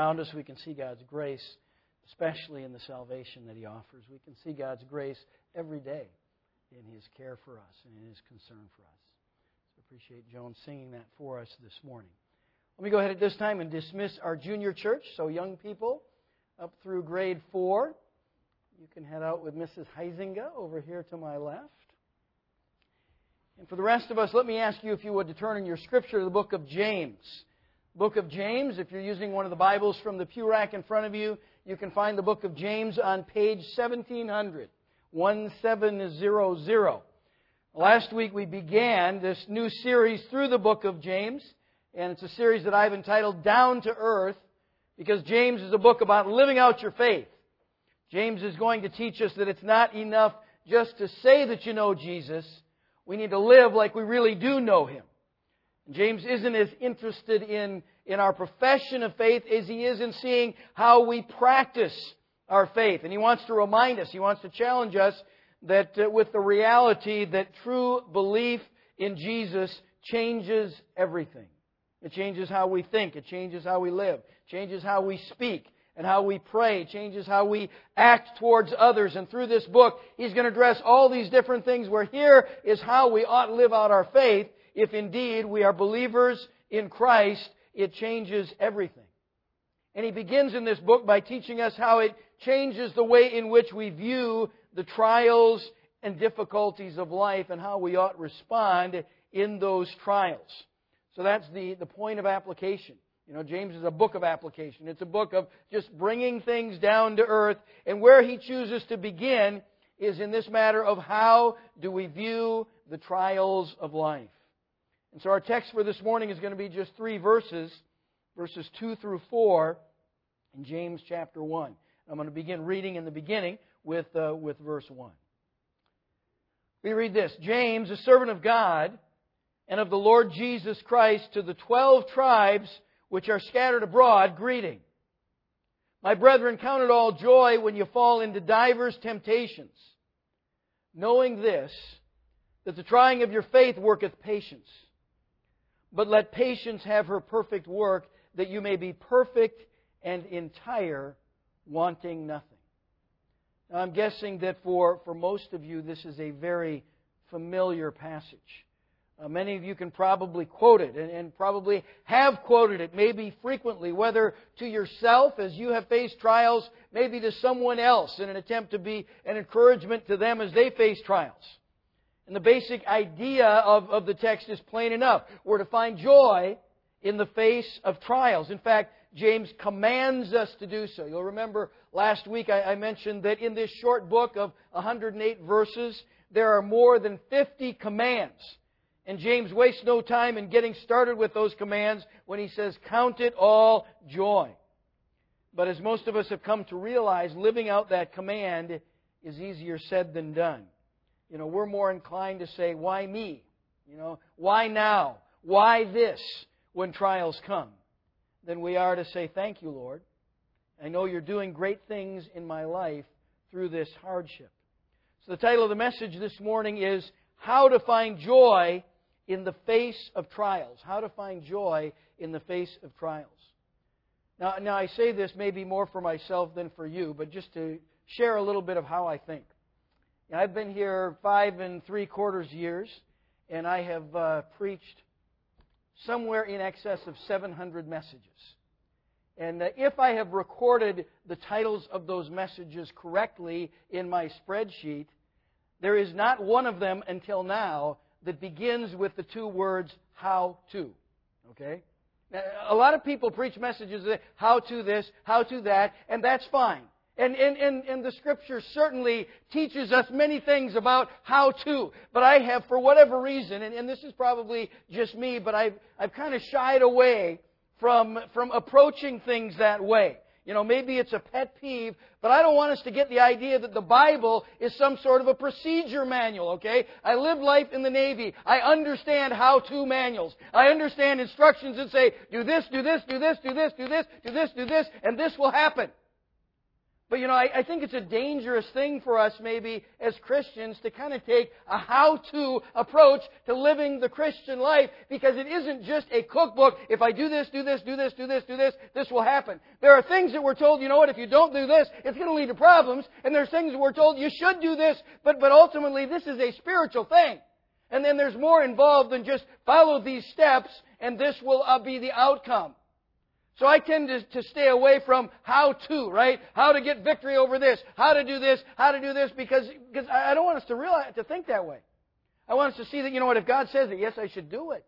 around us, we can see God's grace, especially in the salvation that He offers. We can see God's grace every day in His care for us and in His concern for us. So appreciate Joan singing that for us this morning. Let me go ahead at this time and dismiss our junior church. So, young people up through grade four, you can head out with Mrs. Heisinga over here to my left. And for the rest of us, let me ask you if you would to turn in your scripture to the book of James. Book of James, if you're using one of the Bibles from the pew rack in front of you, you can find the book of James on page 1700, 1700. Last week we began this new series through the book of James, and it's a series that I've entitled Down to Earth, because James is a book about living out your faith. James is going to teach us that it's not enough just to say that you know Jesus. We need to live like we really do know Him. James isn't as interested in, in our profession of faith as he is in seeing how we practice our faith. And he wants to remind us, he wants to challenge us that uh, with the reality that true belief in Jesus changes everything. It changes how we think, it changes how we live, it changes how we speak, and how we pray, it changes how we act towards others. And through this book, he's going to address all these different things where here is how we ought to live out our faith if indeed we are believers in Christ, it changes everything. And he begins in this book by teaching us how it changes the way in which we view the trials and difficulties of life and how we ought to respond in those trials. So that's the, the point of application. You know, James is a book of application. It's a book of just bringing things down to earth. And where he chooses to begin is in this matter of how do we view the trials of life. And so our text for this morning is going to be just three verses, verses 2 through 4 in James chapter 1. I'm going to begin reading in the beginning with, uh, with verse 1. We read this James, a servant of God and of the Lord Jesus Christ, to the twelve tribes which are scattered abroad, greeting. My brethren, count it all joy when you fall into divers temptations, knowing this, that the trying of your faith worketh patience. But let patience have her perfect work, that you may be perfect and entire, wanting nothing. Now, I'm guessing that for, for most of you, this is a very familiar passage. Uh, many of you can probably quote it and, and, probably have quoted it, maybe frequently, whether to yourself as you have faced trials, maybe to someone else in an attempt to be an encouragement to them as they face trials. And the basic idea of, of the text is plain enough. We're to find joy in the face of trials. In fact, James commands us to do so. You'll remember last week I, I mentioned that in this short book of 108 verses, there are more than 50 commands. And James wastes no time in getting started with those commands when he says, Count it all joy. But as most of us have come to realize, living out that command is easier said than done you know, we're more inclined to say, why me? You know, why now? Why this when trials come? Than we are to say, thank you, Lord. I know you're doing great things in my life through this hardship. So the title of the message this morning is How to Find Joy in the Face of Trials. How to Find Joy in the Face of Trials. Now, now I say this maybe more for myself than for you, but just to share a little bit of how I think. I've been here five and three quarters years, and I have uh, preached somewhere in excess of 700 messages. And uh, if I have recorded the titles of those messages correctly in my spreadsheet, there is not one of them until now that begins with the two words how to. Okay? Now, a lot of people preach messages that how to this, how to that, and that's fine. And, and, and, and the scripture certainly teaches us many things about how to. But I have, for whatever reason, and, and this is probably just me, but I've, I've kind of shied away from, from approaching things that way. You know, maybe it's a pet peeve, but I don't want us to get the idea that the Bible is some sort of a procedure manual, okay? I live life in the Navy. I understand how-to manuals. I understand instructions that say, do this, do this, do this, do this, do this, do this, do this, and this will happen. But you know, I, I, think it's a dangerous thing for us maybe as Christians to kind of take a how-to approach to living the Christian life because it isn't just a cookbook. If I do this, do this, do this, do this, do this, this will happen. There are things that we're told, you know what, if you don't do this, it's going to lead to problems. And there's things that we're told you should do this, but, but ultimately this is a spiritual thing. And then there's more involved than just follow these steps and this will uh, be the outcome. So I tend to, to stay away from how to, right? How to get victory over this, how to do this, how to do this, because, because I don't want us to realize, to think that way. I want us to see that, you know what, if God says it, yes, I should do it.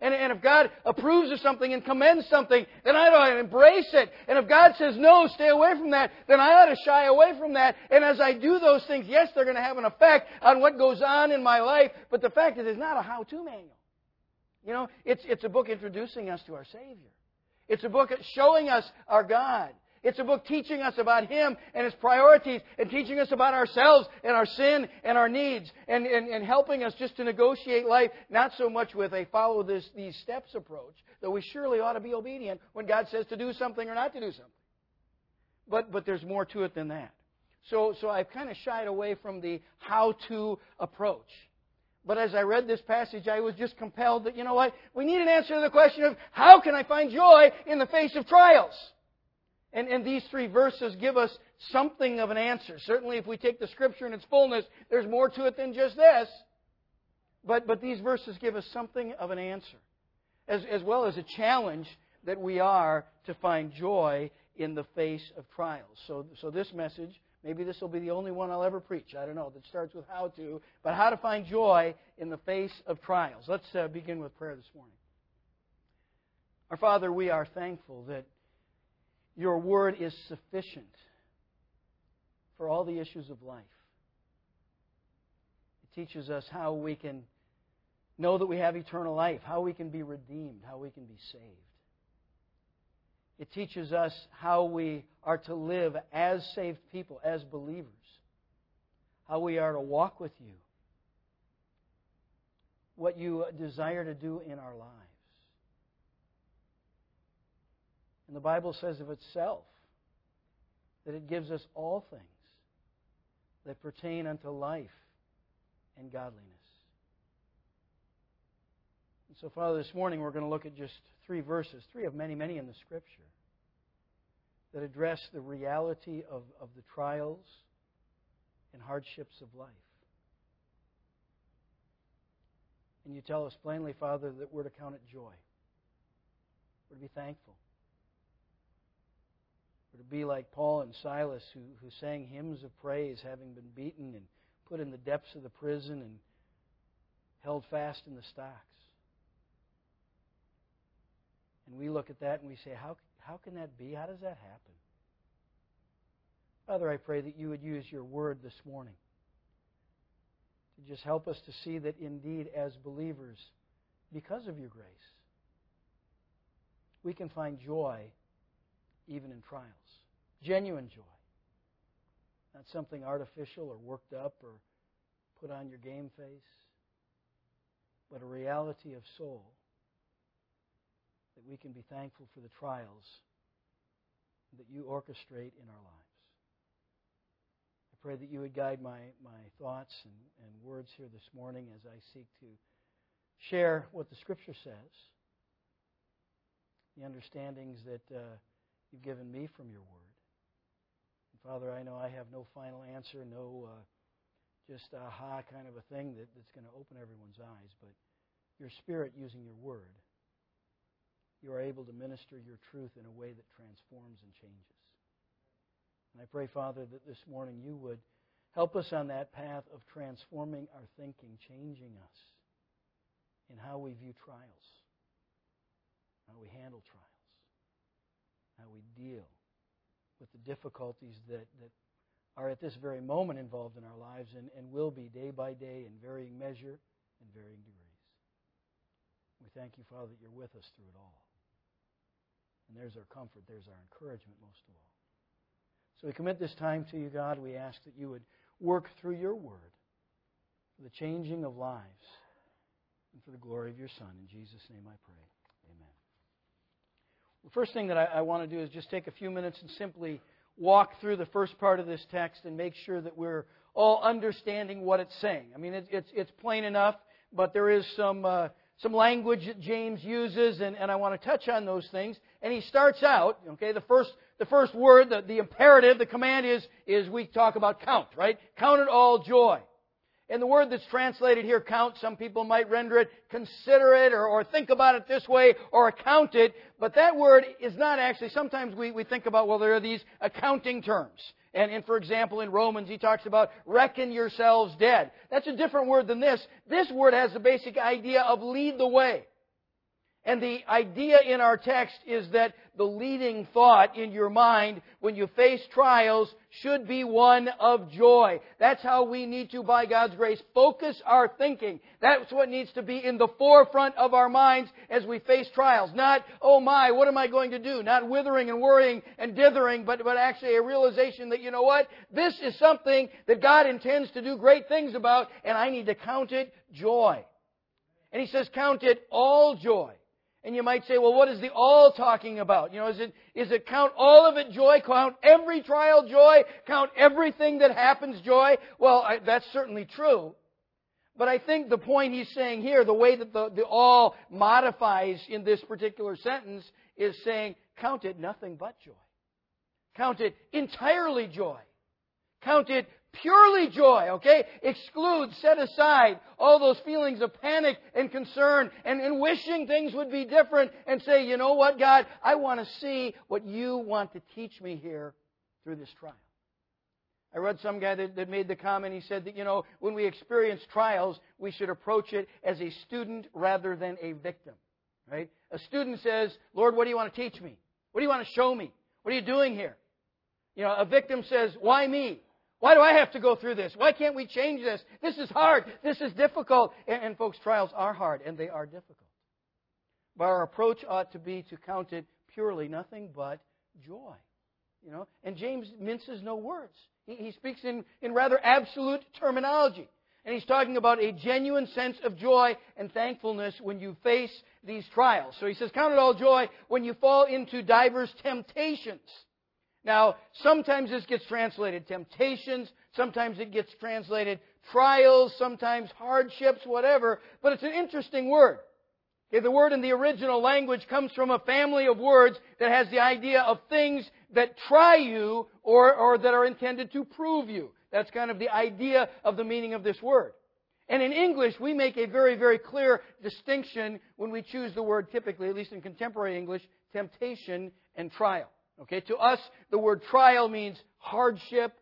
And, and if God approves of something and commends something, then I ought to embrace it. And if God says no, stay away from that, then I ought to shy away from that. And as I do those things, yes, they're going to have an effect on what goes on in my life. But the fact is, it's not a how-to manual. You know, it's, it's a book introducing us to our Savior. It's a book showing us our God. It's a book teaching us about Him and His priorities and teaching us about ourselves and our sin and our needs and, and, and helping us just to negotiate life, not so much with a follow this, these steps approach, though we surely ought to be obedient when God says to do something or not to do something. But, but there's more to it than that. So, so I've kind of shied away from the how to approach. But as I read this passage, I was just compelled that, you know what? We need an answer to the question of how can I find joy in the face of trials? And, and these three verses give us something of an answer. Certainly, if we take the scripture in its fullness, there's more to it than just this. But, but these verses give us something of an answer, as, as well as a challenge that we are to find joy in the face of trials. So, so this message Maybe this will be the only one I'll ever preach. I don't know. That starts with how to, but how to find joy in the face of trials. Let's uh, begin with prayer this morning. Our Father, we are thankful that your word is sufficient for all the issues of life. It teaches us how we can know that we have eternal life, how we can be redeemed, how we can be saved. It teaches us how we are to live as saved people, as believers, how we are to walk with you, what you desire to do in our lives. And the Bible says of itself that it gives us all things that pertain unto life and godliness. And so, Father, this morning we're going to look at just three verses, three of many, many in the Scripture, that address the reality of, of the trials and hardships of life. And you tell us plainly, Father, that we're to count it joy. We're to be thankful. We're to be like Paul and Silas, who, who sang hymns of praise, having been beaten and put in the depths of the prison and held fast in the stocks. And we look at that and we say, how, how can that be? How does that happen? Father, I pray that you would use your word this morning to just help us to see that indeed, as believers, because of your grace, we can find joy even in trials. Genuine joy. Not something artificial or worked up or put on your game face, but a reality of soul that we can be thankful for the trials that you orchestrate in our lives. I pray that you would guide my, my thoughts and, and words here this morning as I seek to share what the Scripture says, the understandings that uh, you've given me from your Word. And Father, I know I have no final answer, no uh, just aha kind of a thing that, that's going to open everyone's eyes, but your Spirit using your Word you are able to minister your truth in a way that transforms and changes. And I pray, Father, that this morning you would help us on that path of transforming our thinking, changing us in how we view trials, how we handle trials, how we deal with the difficulties that, that are at this very moment involved in our lives and, and will be day by day in varying measure and varying degrees. We thank you, Father, that you're with us through it all. And there's our comfort, there's our encouragement most of all. So we commit this time to you, God. We ask that you would work through your word for the changing of lives and for the glory of your Son. In Jesus' name I pray. Amen. The first thing that I, I want to do is just take a few minutes and simply walk through the first part of this text and make sure that we're all understanding what it's saying. I mean, it's, it's, it's plain enough, but there is some, uh, some language that James uses, and, and I want to touch on those things. And he starts out, okay, the first, the first word, the, the imperative, the command is, is we talk about count, right? Count it all joy. And the word that's translated here, count, some people might render it consider it or, or think about it this way or account it. But that word is not actually, sometimes we, we think about, well, there are these accounting terms. And, and for example, in Romans, he talks about reckon yourselves dead. That's a different word than this. This word has the basic idea of lead the way. And the idea in our text is that the leading thought in your mind when you face trials should be one of joy. That's how we need to, by God's grace, focus our thinking. That's what needs to be in the forefront of our minds as we face trials. Not, oh my, what am I going to do? Not withering and worrying and dithering, but, but actually a realization that, you know what? This is something that God intends to do great things about, and I need to count it joy. And he says, count it all joy. And you might say, well, what is the all talking about? You know, is it, is it count all of it joy, count every trial joy, count everything that happens joy? Well, I, that's certainly true. But I think the point he's saying here, the way that the, the all modifies in this particular sentence, is saying, count it nothing but joy. Count it entirely joy. Count it purely joy, okay? Exclude, set aside all those feelings of panic and concern and, and wishing things would be different and say, you know what, God, I want to see what you want to teach me here through this trial. I read some guy that, that made the comment, he said that, you know, when we experience trials, we should approach it as a student rather than a victim, right? A student says, Lord, what do you want to teach me? What do you want to show me? What are you doing here? You know, a victim says, why me? Why do I have to go through this? Why can't we change this? This is hard. This is difficult. And, and, folks, trials are hard and they are difficult. But our approach ought to be to count it purely nothing but joy. You know, and James minces no words. He, he speaks in, in rather absolute terminology. And he's talking about a genuine sense of joy and thankfulness when you face these trials. So he says, Count it all joy when you fall into divers temptations now, sometimes this gets translated temptations, sometimes it gets translated trials, sometimes hardships, whatever, but it's an interesting word. Okay, the word in the original language comes from a family of words that has the idea of things that try you or, or that are intended to prove you. That's kind of the idea of the meaning of this word. And in English, we make a very, very clear distinction when we choose the word typically, at least in contemporary English, temptation and trial. Okay, to us, the word trial means hardship,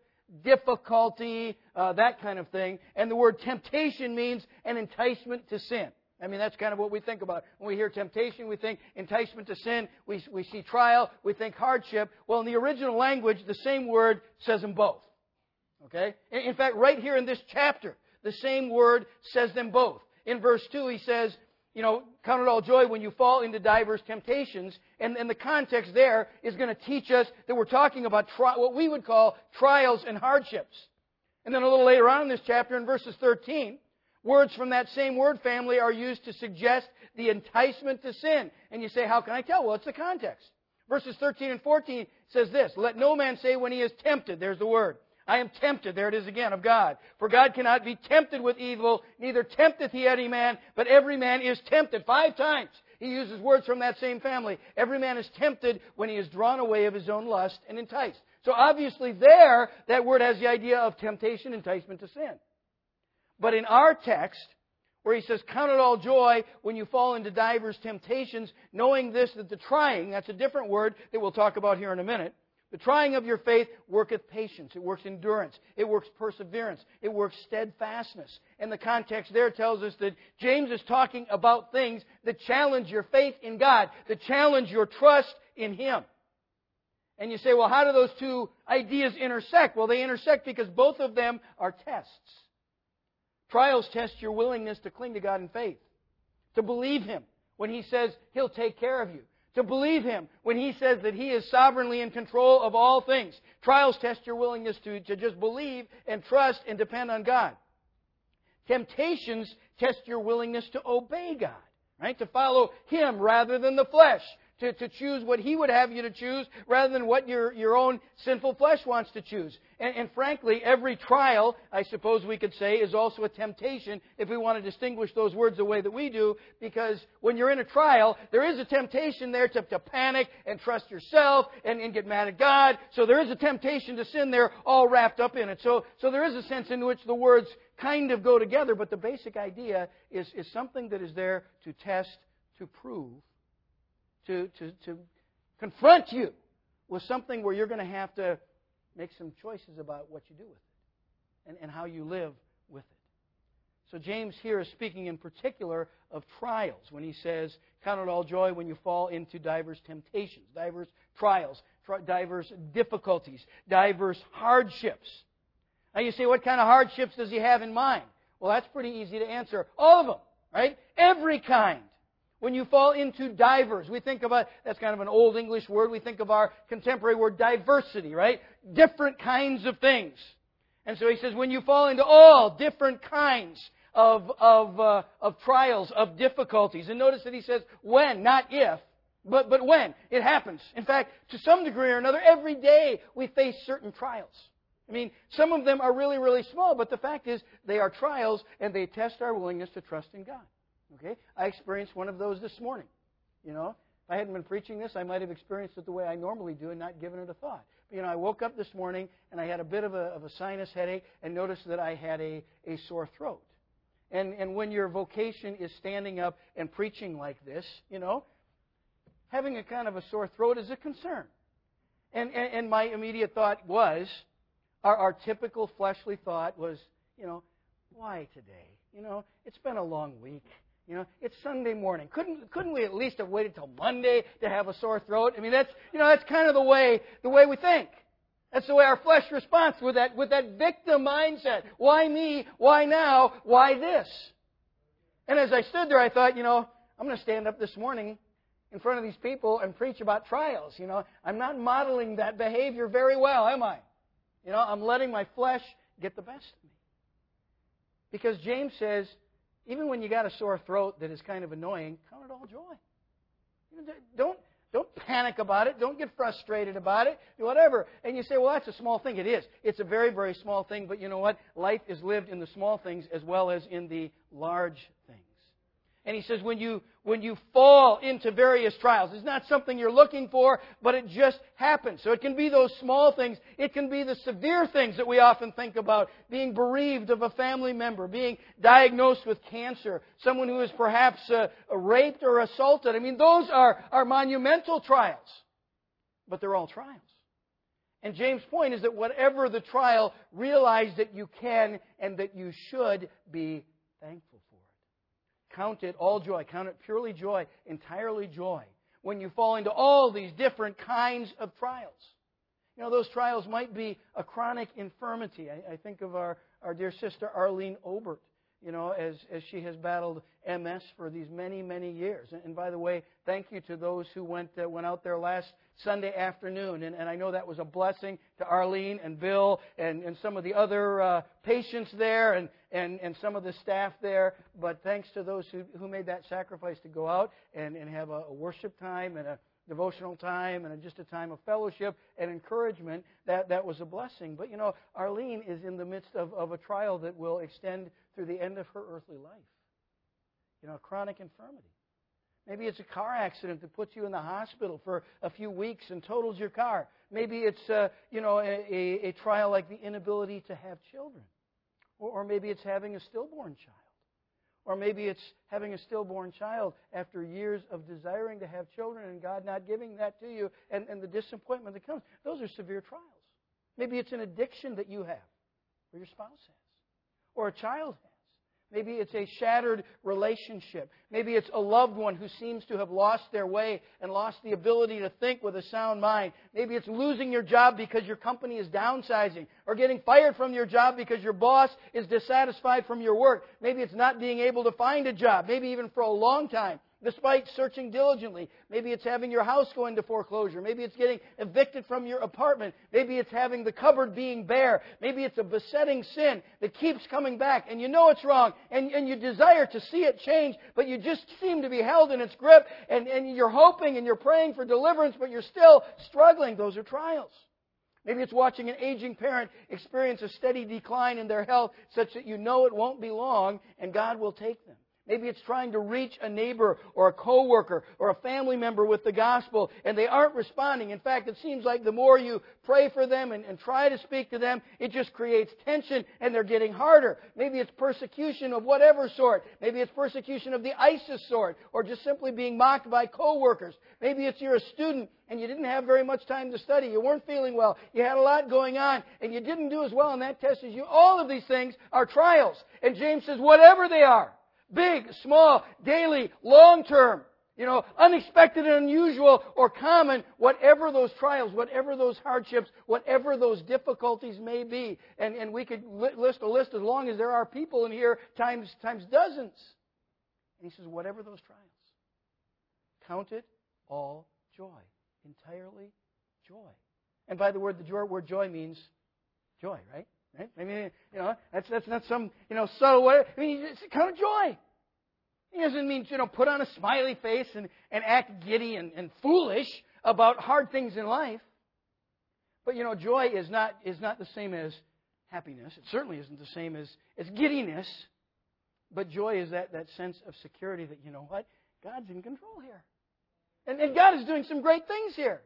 difficulty, uh, that kind of thing. And the word temptation means an enticement to sin. I mean, that's kind of what we think about. When we hear temptation, we think enticement to sin. We, we see trial, we think hardship. Well, in the original language, the same word says them both. Okay? In, in fact, right here in this chapter, the same word says them both. In verse 2, he says, you know, count it all joy when you fall into diverse temptations. And, and the context there is going to teach us that we're talking about tri- what we would call trials and hardships. And then a little later on in this chapter, in verses 13, words from that same word family are used to suggest the enticement to sin. And you say, how can I tell? Well, it's the context. Verses 13 and 14 says this, Let no man say when he is tempted, there's the word, I am tempted, there it is again, of God. For God cannot be tempted with evil, neither tempteth he any man, but every man is tempted. Five times he uses words from that same family. Every man is tempted when he is drawn away of his own lust and enticed. So obviously there, that word has the idea of temptation, enticement to sin. But in our text, where he says, Count it all joy when you fall into divers temptations, knowing this, that the trying, that's a different word that we'll talk about here in a minute, the trying of your faith worketh patience. It works endurance. It works perseverance. It works steadfastness. And the context there tells us that James is talking about things that challenge your faith in God, that challenge your trust in Him. And you say, well, how do those two ideas intersect? Well, they intersect because both of them are tests. Trials test your willingness to cling to God in faith, to believe Him when He says He'll take care of you, to believe Him when He says that He is sovereignly in control of all things. Trials test your willingness to, to just believe and trust and depend on God. Temptations test your willingness to obey God, right? To follow Him rather than the flesh. To, to choose what He would have you to choose rather than what your, your own sinful flesh wants to choose. And, and frankly, every trial, I suppose we could say, is also a temptation if we want to distinguish those words the way that we do, because when you're in a trial, there is a temptation there to, to panic and trust yourself and, and get mad at God. So there is a temptation to sin there all wrapped up in it. So, so there is a sense in which the words kind of go together, but the basic idea is, is something that is there to test, to prove, to, to, to confront you with something where you're going to have to make some choices about what you do with it and, and how you live with it. So James here is speaking in particular of trials when he says, Count it all joy when you fall into diverse temptations, diverse trials, diverse difficulties, diverse hardships. Now you say, what kind of hardships does he have in mind? Well, that's pretty easy to answer. All of them, right? Every kind. When you fall into divers, we think about, that's kind of an old English word, we think of our contemporary word diversity, right? Different kinds of things. And so he says, when you fall into all different kinds of, of, uh, of trials, of difficulties. And notice that he says when, not if, but, but when. It happens. In fact, to some degree or another, every day we face certain trials. I mean, some of them are really, really small, but the fact is they are trials and they test our willingness to trust in God. Okay? I experienced one of those this morning. You know, if I hadn't been preaching this, I might have experienced it the way I normally do and not given it a thought. But, you know, I woke up this morning and I had a bit of a, of a sinus headache and noticed that I had a, a sore throat. And, and when your vocation is standing up and preaching like this, you know, having a kind of a sore throat is a concern. And, and, and my immediate thought was, our, our typical fleshly thought was, you know, why today? You know, it's been a long week. You know, it's Sunday morning. Couldn't couldn't we at least have waited till Monday to have a sore throat? I mean, that's you know that's kind of the way the way we think. That's the way our flesh responds with that with that victim mindset. Why me? Why now? Why this? And as I stood there, I thought, you know, I'm going to stand up this morning in front of these people and preach about trials. You know, I'm not modeling that behavior very well, am I? You know, I'm letting my flesh get the best of me. Because James says, even when you got a sore throat that is kind of annoying, count it all joy. Don't, don't panic about it. Don't get frustrated about it. Whatever. And you say, well, that's a small thing. It is. It's a very, very small thing. But you know what? Life is lived in the small things as well as in the large things. And he says, when you, when you fall into various trials, it's not something you're looking for, but it just happens. So it can be those small things. It can be the severe things that we often think about. Being bereaved of a family member, being diagnosed with cancer, someone who is perhaps uh, raped or assaulted. I mean, those are, are monumental trials. But they're all trials. And James' point is that whatever the trial, realize that you can and that you should be thankful Count it all joy. Count it purely joy, entirely joy, when you fall into all these different kinds of trials. You know, those trials might be a chronic infirmity. I, I think of our, our dear sister Arlene Obert you know, as, as she has battled MS for these many, many years. And, and by the way, thank you to those who went, uh, went out there last Sunday afternoon. And, and I know that was a blessing to Arlene and Bill and, and some of the other uh, patients there and, and, and some of the staff there. But thanks to those who, who made that sacrifice to go out and, and have a, a worship time and a devotional time and just a time of fellowship and encouragement, that, that was a blessing. But you know, Arlene is in the midst of, of a trial that will extend through the end of her earthly life. You know, chronic infirmity. Maybe it's a car accident that puts you in the hospital for a few weeks and totals your car. Maybe it's, uh, you know, a, a, a, trial like the inability to have children. Or, or maybe it's having a stillborn child. Or maybe it's having a stillborn child after years of desiring to have children and God not giving that to you and, and the disappointment that comes. Those are severe trials. Maybe it's an addiction that you have or your spouse has or a child has. Maybe it's a shattered relationship. Maybe it's a loved one who seems to have lost their way and lost the ability to think with a sound mind. Maybe it's losing your job because your company is downsizing or getting fired from your job because your boss is dissatisfied from your work. Maybe it's not being able to find a job, maybe even for a long time. Despite searching diligently. Maybe it's having your house go into foreclosure. Maybe it's getting evicted from your apartment. Maybe it's having the cupboard being bare. Maybe it's a besetting sin that keeps coming back and you know it's wrong and, and you desire to see it change, but you just seem to be held in its grip and, and you're hoping and you're praying for deliverance, but you're still struggling. Those are trials. Maybe it's watching an aging parent experience a steady decline in their health such that you know it won't be long and God will take them. Maybe it's trying to reach a neighbor or a coworker or a family member with the gospel and they aren't responding. In fact, it seems like the more you pray for them and, and, try to speak to them, it just creates tension and they're getting harder. Maybe it's persecution of whatever sort. Maybe it's persecution of the ISIS sort or just simply being mocked by coworkers. Maybe it's you're a student and you didn't have very much time to study. You weren't feeling well. You had a lot going on and you didn't do as well on that test as you. All of these things are trials. And James says, whatever they are, Big, small, daily, long term. You know, unexpected and unusual or common, whatever those trials, whatever those hardships, whatever those difficulties may be. And, and we could list a list as long as there are people in here times, times dozens. And he says, whatever those trials, count it all joy. Entirely joy. And by the word, the word joy means joy, right? Right? I mean, you know, that's that's not some you know subtle way. I mean, it's a kind of joy. He doesn't mean you know put on a smiley face and, and act giddy and, and foolish about hard things in life. But you know, joy is not is not the same as happiness. It certainly isn't the same as, as giddiness. But joy is that, that sense of security that, you know what? God's in control here. And, and God is doing some great things here.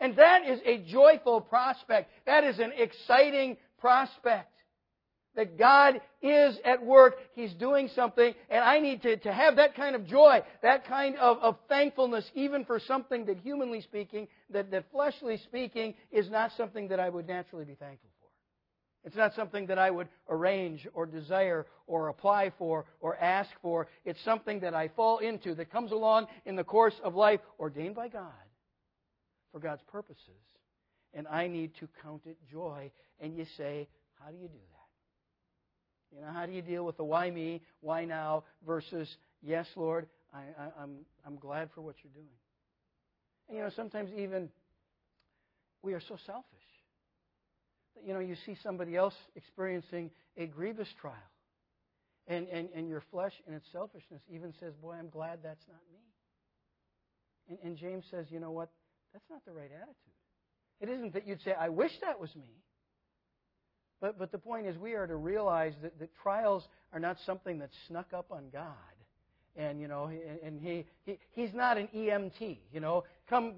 And that is a joyful prospect. That is an exciting prospect. That God is at work, He's doing something, and I need to, to have that kind of joy, that kind of, of thankfulness, even for something that humanly speaking, that, that fleshly speaking, is not something that I would naturally be thankful for. It's not something that I would arrange or desire or apply for or ask for. It's something that I fall into that comes along in the course of life ordained by God for God's purposes. And I need to count it joy and you say, how do you do that? You know, how do you deal with the why me, why now versus, yes, Lord, I, I, I'm, I'm glad for what you're doing. And, you know, sometimes even we are so selfish. You know, you see somebody else experiencing a grievous trial. And, and, and your flesh in its selfishness even says, Boy, I'm glad that's not me. And, and James says, You know what? That's not the right attitude. It isn't that you'd say, I wish that was me. But, but the point is, we are to realize that, that trials are not something that's snuck up on God. And, you know, and, he, he, he's not an EMT, you know. Come,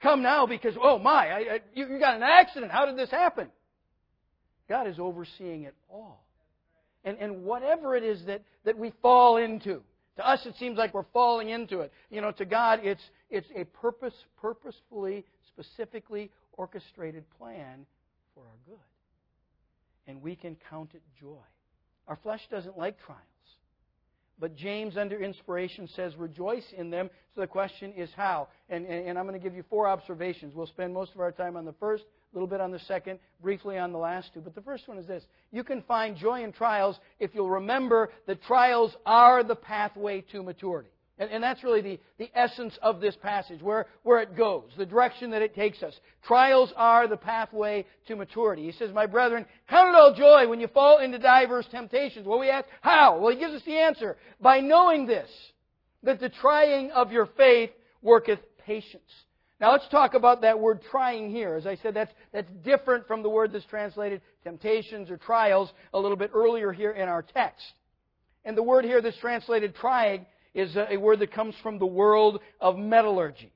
come now because, oh my, I, I, you, you got an accident. How did this happen? God is overseeing it all. And, and whatever it is that, that we fall into, to us it seems like we're falling into it. You know, to God it's, it's a purpose, purposefully, specifically orchestrated plan for our good and we can count it joy. Our flesh doesn't like trials. But James, under inspiration, says, rejoice in them. So the question is how? And, and, and I'm going to give you four observations. We'll spend most of our time on the first, a little bit on the second, briefly on the last two. But the first one is this You can find joy in trials if you'll remember that trials are the pathway to maturity. And, and that's really the, the essence of this passage, where, where it goes, the direction that it takes us. Trials are the pathway to maturity. He says, My brethren, count it all joy when you fall into diverse temptations. Well, we ask, how? Well, he gives us the answer. By knowing this, that the trying of your faith worketh patience. Now let's talk about that word trying here. As I said, that's, that's different from the word that's translated temptations or trials a little bit earlier here in our text. And the word here that's translated trying is a word that comes from the world of metallurgy.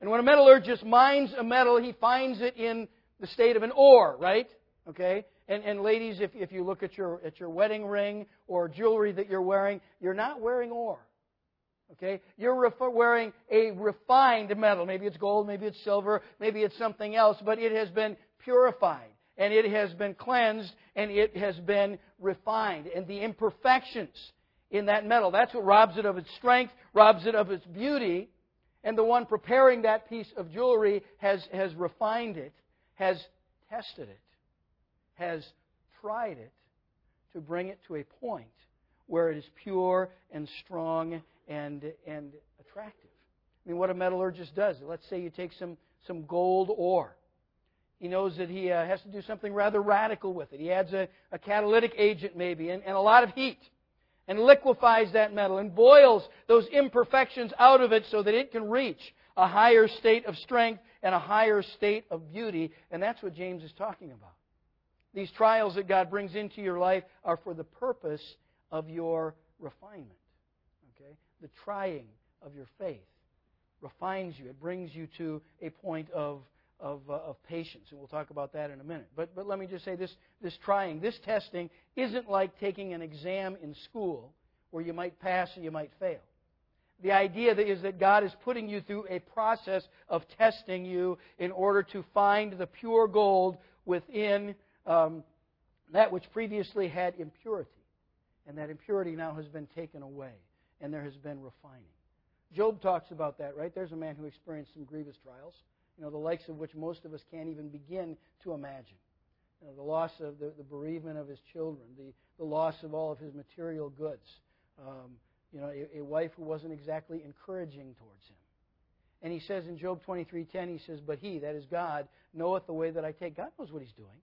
And when a metallurgist mines a metal, he finds it in the state of an ore, right? Okay? And, and ladies, if, if you look at your, at your wedding ring or jewelry that you're wearing, you're not wearing ore. Okay? You're wearing a refined metal. Maybe it's gold, maybe it's silver, maybe it's something else, but it has been purified and it has been cleansed and it has been refined. And the imperfections in that metal. That's what robs it of its strength, robs it of its beauty. And the one preparing that piece of jewelry has, has refined it, has tested it, has tried it to bring it to a point where it is pure and strong and, and attractive. I mean, what a metallurgist does. Let's say you take some, some gold ore. He knows that he uh, has to do something rather radical with it. He adds a, a catalytic agent, maybe, and, and a lot of heat, and liquefies that metal and boils those imperfections out of it so that it can reach a higher state of strength and a higher state of beauty. And that's what James is talking about. These trials that God brings into your life are for the purpose of your refinement. Okay? The trying of your faith refines you. It brings you to a point of, of, uh, of patience. And we'll talk about that in a minute. But, but let me just say this, this trying, this testing isn't like taking an exam in school where you might pass or you might fail. The idea is that God is putting you through a process of testing you in order to find the pure gold within um, that which previously had impurity. And that impurity now has been taken away, and there has been refining. Job talks about that, right? There's a man who experienced some grievous trials, you know, the likes of which most of us can't even begin to imagine. You know, the loss of the, the bereavement of his children, the, the loss of all of his material goods, um, you know, a, a wife who wasn't exactly encouraging towards him. And he says in Job 23:10, he says, "But he, that is God, knoweth the way that I take." God knows what He's doing.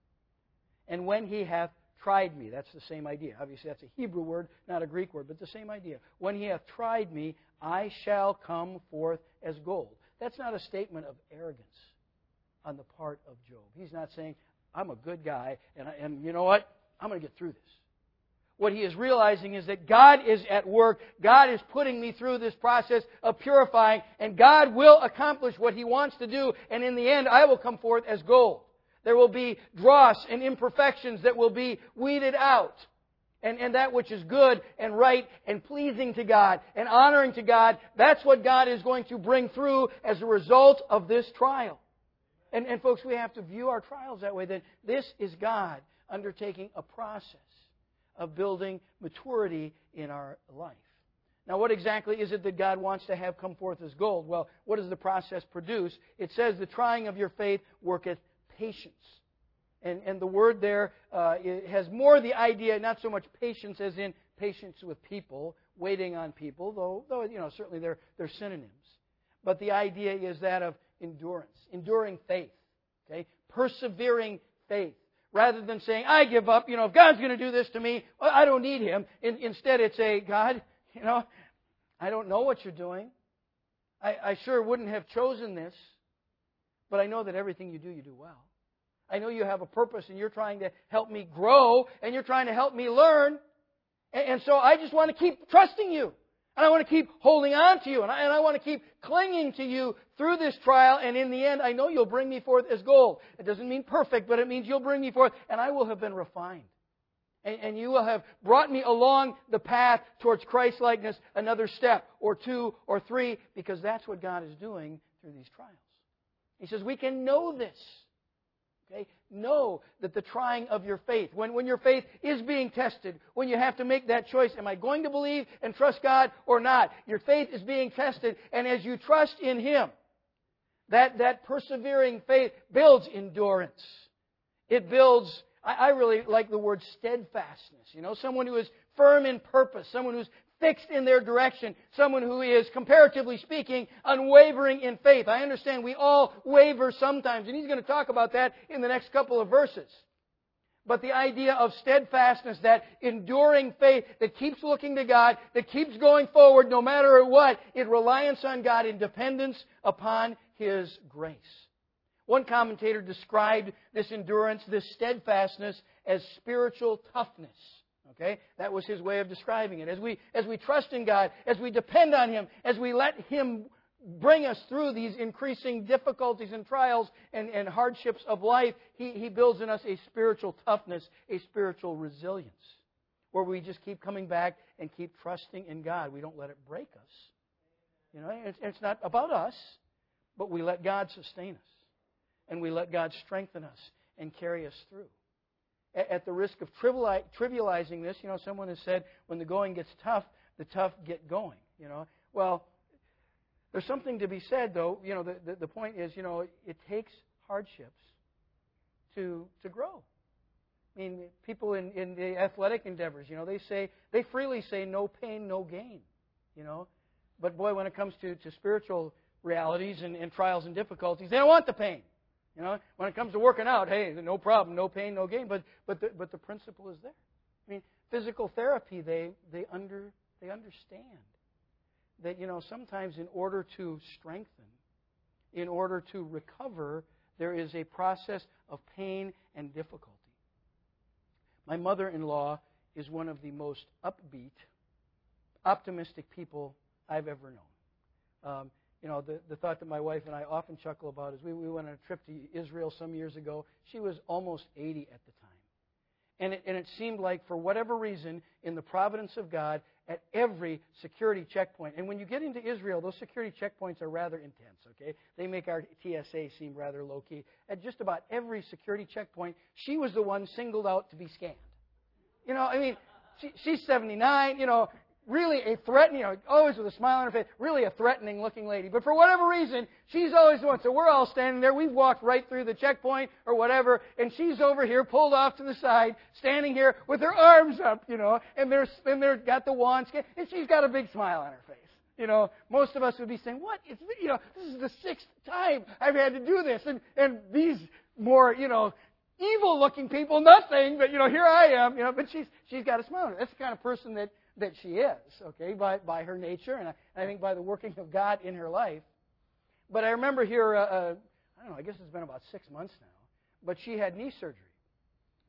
And when He hath tried me, that's the same idea. Obviously, that's a Hebrew word, not a Greek word, but the same idea. When He hath tried me, I shall come forth as gold. That's not a statement of arrogance on the part of Job. He's not saying, "I'm a good guy, and, I, and you know what? I'm going to get through this." what he is realizing is that God is at work. God is putting me through this process of purifying, and God will accomplish what he wants to do, and in the end, I will come forth as gold. There will be dross and imperfections that will be weeded out. And, and that which is good and right and pleasing to God and honoring to God, that's what God is going to bring through as a result of this trial. And, and folks, we have to view our trials that way, that this is God undertaking a process of building maturity in our life. Now, what exactly is it that God wants to have come forth as gold? Well, what does the process produce? It says, the trying of your faith worketh patience. And, and the word there uh, has more the idea, not so much patience as in patience with people, waiting on people, though, though you know, certainly they're, they're synonyms. But the idea is that of endurance, enduring faith, okay? persevering faith rather than saying, I give up. You know, if God's going to do this to me, well, I don't need Him. In, instead, it's a, God, you know, I don't know what you're doing. I, I sure wouldn't have chosen this, but I know that everything you do, you do well. I know you have a purpose and you're trying to help me grow and you're trying to help me learn. And, and so I just want to keep trusting you. And I want to keep holding on to you. And I, and I want to keep clinging to you through this trial. And in the end, I know you'll bring me forth as gold. It doesn't mean perfect, but it means you'll bring me forth. And I will have been refined. And, and you will have brought me along the path towards Christ likeness another step or two or three, because that's what God is doing through these trials. He says, We can know this. Okay? Know that the trying of your faith, when, when your faith is being tested, when you have to make that choice, am I going to believe and trust God or not? Your faith is being tested, and as you trust in Him, that, that persevering faith builds endurance. It builds, I, I really like the word steadfastness. You know, someone who is firm in purpose, someone who's fixed in their direction, someone who is, comparatively speaking, unwavering in faith. I understand we all waver sometimes, and he's going to talk about that in the next couple of verses. But the idea of steadfastness, that enduring faith that keeps looking to God, that keeps going forward no matter what, in reliance on God, in dependence upon His grace. One commentator described this endurance, this steadfastness, as spiritual toughness. Okay? That was his way of describing it. As we, as we trust in God, as we depend on Him, as we let Him bring us through these increasing difficulties and trials and, and hardships of life, he, he builds in us a spiritual toughness, a spiritual resilience, where we just keep coming back and keep trusting in God. We don't let it break us. You know, it's, it's not about us, but we let God sustain us. And we let God strengthen us and carry us through at the risk of trivializing this, you know, someone has said when the going gets tough, the tough get going. You know, well, there's something to be said, though. You know, the, the, the point is, you know, it takes hardships to to grow. I mean, people in, in the athletic endeavors, you know, they say they freely say no pain, no gain. You know, But boy, when it comes to, to spiritual realities and, and trials and difficulties, they don't want the pain. You know, when it comes to working out, hey, no problem, no pain, no gain. But but the, but the principle is there. I mean, physical therapy, they they under they understand that you know sometimes in order to strengthen, in order to recover, there is a process of pain and difficulty. My mother-in-law is one of the most upbeat, optimistic people I've ever known. Um, you know, the, the thought that my wife and I often chuckle about is we, we went on a trip to Israel some years ago. She was almost 80 at the time. And it, and it seemed like, for whatever reason, in the providence of God, at every security checkpoint. And when you get into Israel, those security checkpoints are rather intense, okay? They make our TSA seem rather low key. At just about every security checkpoint, she was the one singled out to be scanned. You know, I mean, she, she's 79, you know, really a threatening, you know, always with a smile on her face, really a threatening looking lady. But for whatever reason, she's always the one. So we're all standing there. We've walked right through the checkpoint or whatever, and she's over here, pulled off to the side, standing here with her arms up, you know, and they're, and they're got the wand, and she's got a big smile on her face. You know, most of us would be saying, "What? It's you know, this is the sixth time I've had to do this," and and these more you know evil-looking people, nothing, but you know, here I am, you know. But she's she's got a smile. That's the kind of person that that she is, okay, by, by her nature, and I, I think by the working of God in her life. But I remember here, uh, uh, I don't know, I guess it's been about six months now, but she had knee surgery.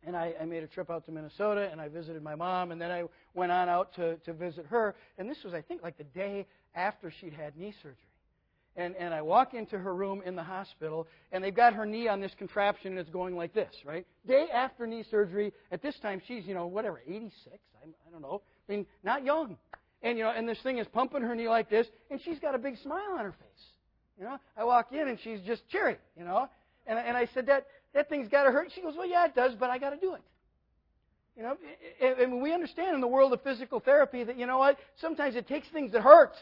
And I, I made a trip out to Minnesota, and I visited my mom, and then I went on out to, to visit her. And this was, I think, like the day after she'd had knee surgery. And, and I walk into her room in the hospital, and they've got her knee on this contraption, and it's going like this, right? Day after knee surgery. At this time, she's, you know, whatever, 86? I, I don't know. I mean, not young. And you know, and this thing is pumping her knee like this, and she's got a big smile on her face. You know, I walk in and she's just cheery. You know, and and I said that that thing's got to hurt. She goes, well, yeah, it does, but I got to do it. You know, and we understand in the world of physical therapy that you know what? Sometimes it takes things that hurt.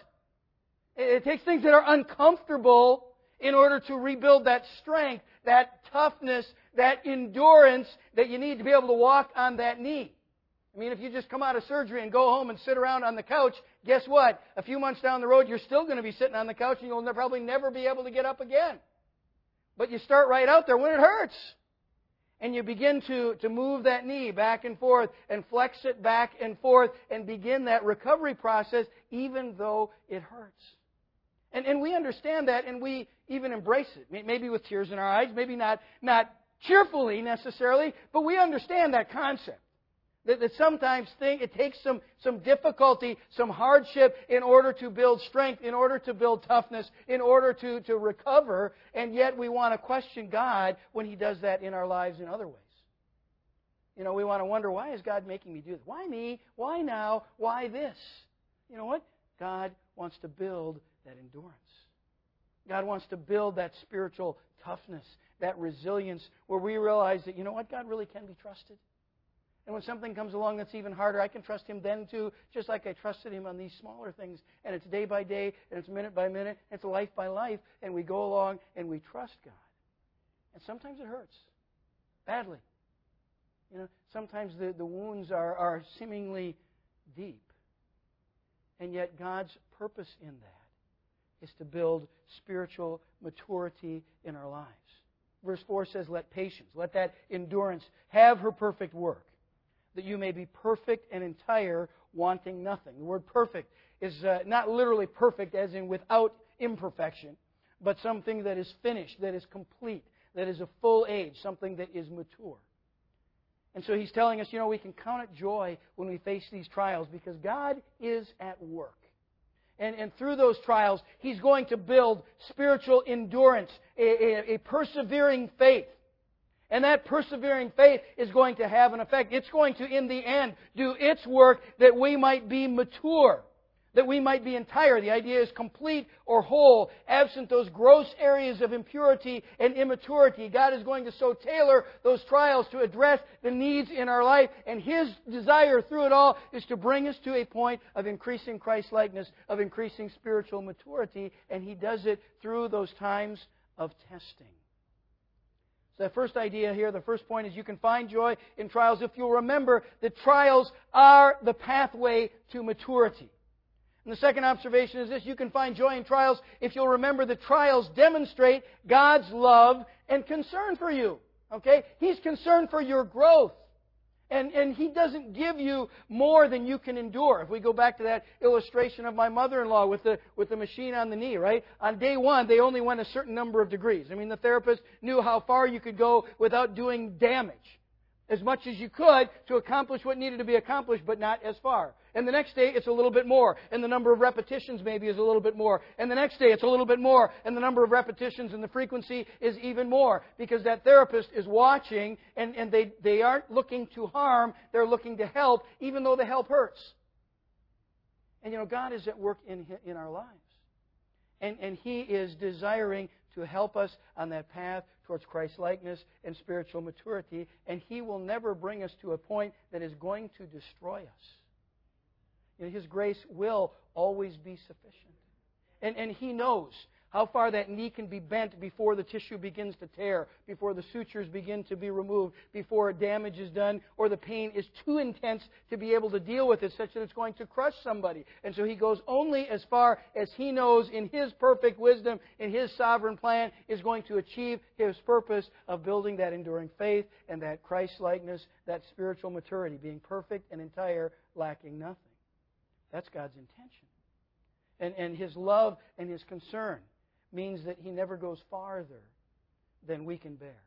It takes things that are uncomfortable in order to rebuild that strength, that toughness, that endurance that you need to be able to walk on that knee. I mean, if you just come out of surgery and go home and sit around on the couch, guess what? A few months down the road, you're still going to be sitting on the couch and you'll probably never be able to get up again. But you start right out there when it hurts. And you begin to, to move that knee back and forth and flex it back and forth and begin that recovery process even though it hurts. And, and we understand that and we even embrace it. Maybe with tears in our eyes, maybe not, not cheerfully necessarily, but we understand that concept. That, that sometimes think it takes some, some difficulty, some hardship in order to build strength, in order to build toughness, in order to, to recover, and yet we want to question God when He does that in our lives in other ways. You know, we want to wonder, why is God making me do this? Why me? Why now? Why this? You know what? God wants to build that endurance. God wants to build that spiritual toughness, that resilience, where we realize that, you know what, God really can be trusted. And when something comes along that's even harder, I can trust Him then too, just like I trusted Him on these smaller things. And it's day by day, and it's minute by minute, and it's life by life, and we go along and we trust God. And sometimes it hurts badly. You know, sometimes the, the wounds are, are seemingly deep. And yet God's purpose in that is to build spiritual maturity in our lives. Verse 4 says, Let patience, let that endurance have her perfect work that you may be perfect and entire, wanting nothing. The word perfect is uh, not literally perfect as in without imperfection, but something that is finished, that is complete, that is a full age, something that is mature. And so he's telling us, you know, we can count it joy when we face these trials because God is at work. And, and through those trials, he's going to build spiritual endurance, a, a, a persevering faith. And that persevering faith is going to have an effect. It's going to, in the end, do its work that we might be mature, that we might be entire. The idea is complete or whole, absent those gross areas of impurity and immaturity. God is going to so tailor those trials to address the needs in our life, and His desire through it all is to bring us to a point of increasing Christ likeness, of increasing spiritual maturity, and He does it through those times of testing. The first idea here, the first point is you can find joy in trials if you'll remember that trials are the pathway to maturity. And the second observation is this you can find joy in trials if you'll remember that trials demonstrate God's love and concern for you. Okay? He's concerned for your growth. And, and he doesn't give you more than you can endure. If we go back to that illustration of my mother-in-law with the, with the machine on the knee, right? On day one, they only went a certain number of degrees. I mean, the therapist knew how far you could go without doing damage as much as you could to accomplish what needed to be accomplished, but not as far. And the next day, it's a little bit more. And the number of repetitions maybe is a little bit more. And the next day, it's a little bit more. And the number of repetitions and the frequency is even more. Because that therapist is watching and, and they, they aren't looking to harm, they're looking to help, even though the help hurts. And you know, God is at work in, in our lives. And, and He is desiring to help us on that path towards Christ likeness and spiritual maturity, and He will never bring us to a point that is going to destroy us. You know, His grace will always be sufficient. And, and He knows how far that knee can be bent before the tissue begins to tear, before the sutures begin to be removed, before damage is done, or the pain is too intense to be able to deal with it, such that it's going to crush somebody. And so he goes only as far as he knows in his perfect wisdom, in his sovereign plan, is going to achieve his purpose of building that enduring faith and that Christ likeness, that spiritual maturity, being perfect and entire, lacking nothing. That's God's intention. And, and his love and his concern means that he never goes farther than we can bear.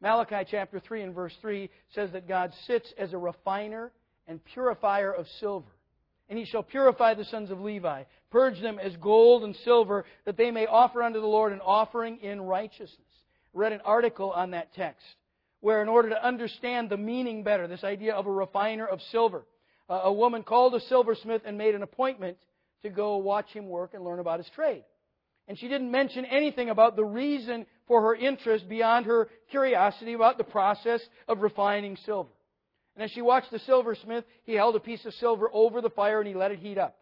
Malachi chapter 3 and verse 3 says that God sits as a refiner and purifier of silver. And he shall purify the sons of Levi, purge them as gold and silver, that they may offer unto the Lord an offering in righteousness. I read an article on that text, where in order to understand the meaning better, this idea of a refiner of silver, a woman called a silversmith and made an appointment to go watch him work and learn about his trade. And she didn't mention anything about the reason for her interest beyond her curiosity about the process of refining silver. And as she watched the silversmith, he held a piece of silver over the fire and he let it heat up.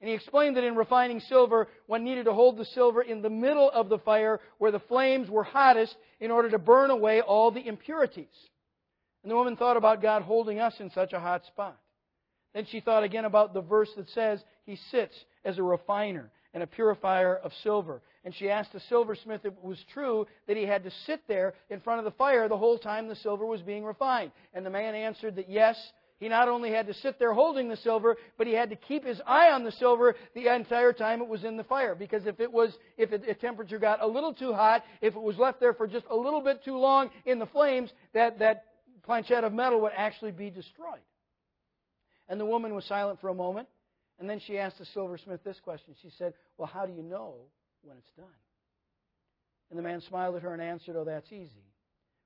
And he explained that in refining silver, one needed to hold the silver in the middle of the fire where the flames were hottest in order to burn away all the impurities. And the woman thought about God holding us in such a hot spot. Then she thought again about the verse that says he sits as a refiner and a purifier of silver. And she asked the silversmith if it was true that he had to sit there in front of the fire the whole time the silver was being refined. And the man answered that yes, he not only had to sit there holding the silver, but he had to keep his eye on the silver the entire time it was in the fire. Because if it was, if the temperature got a little too hot, if it was left there for just a little bit too long in the flames, that, that planchette of metal would actually be destroyed. And the woman was silent for a moment. And then she asked the silversmith this question. She said, Well, how do you know when it's done? And the man smiled at her and answered, Oh, that's easy.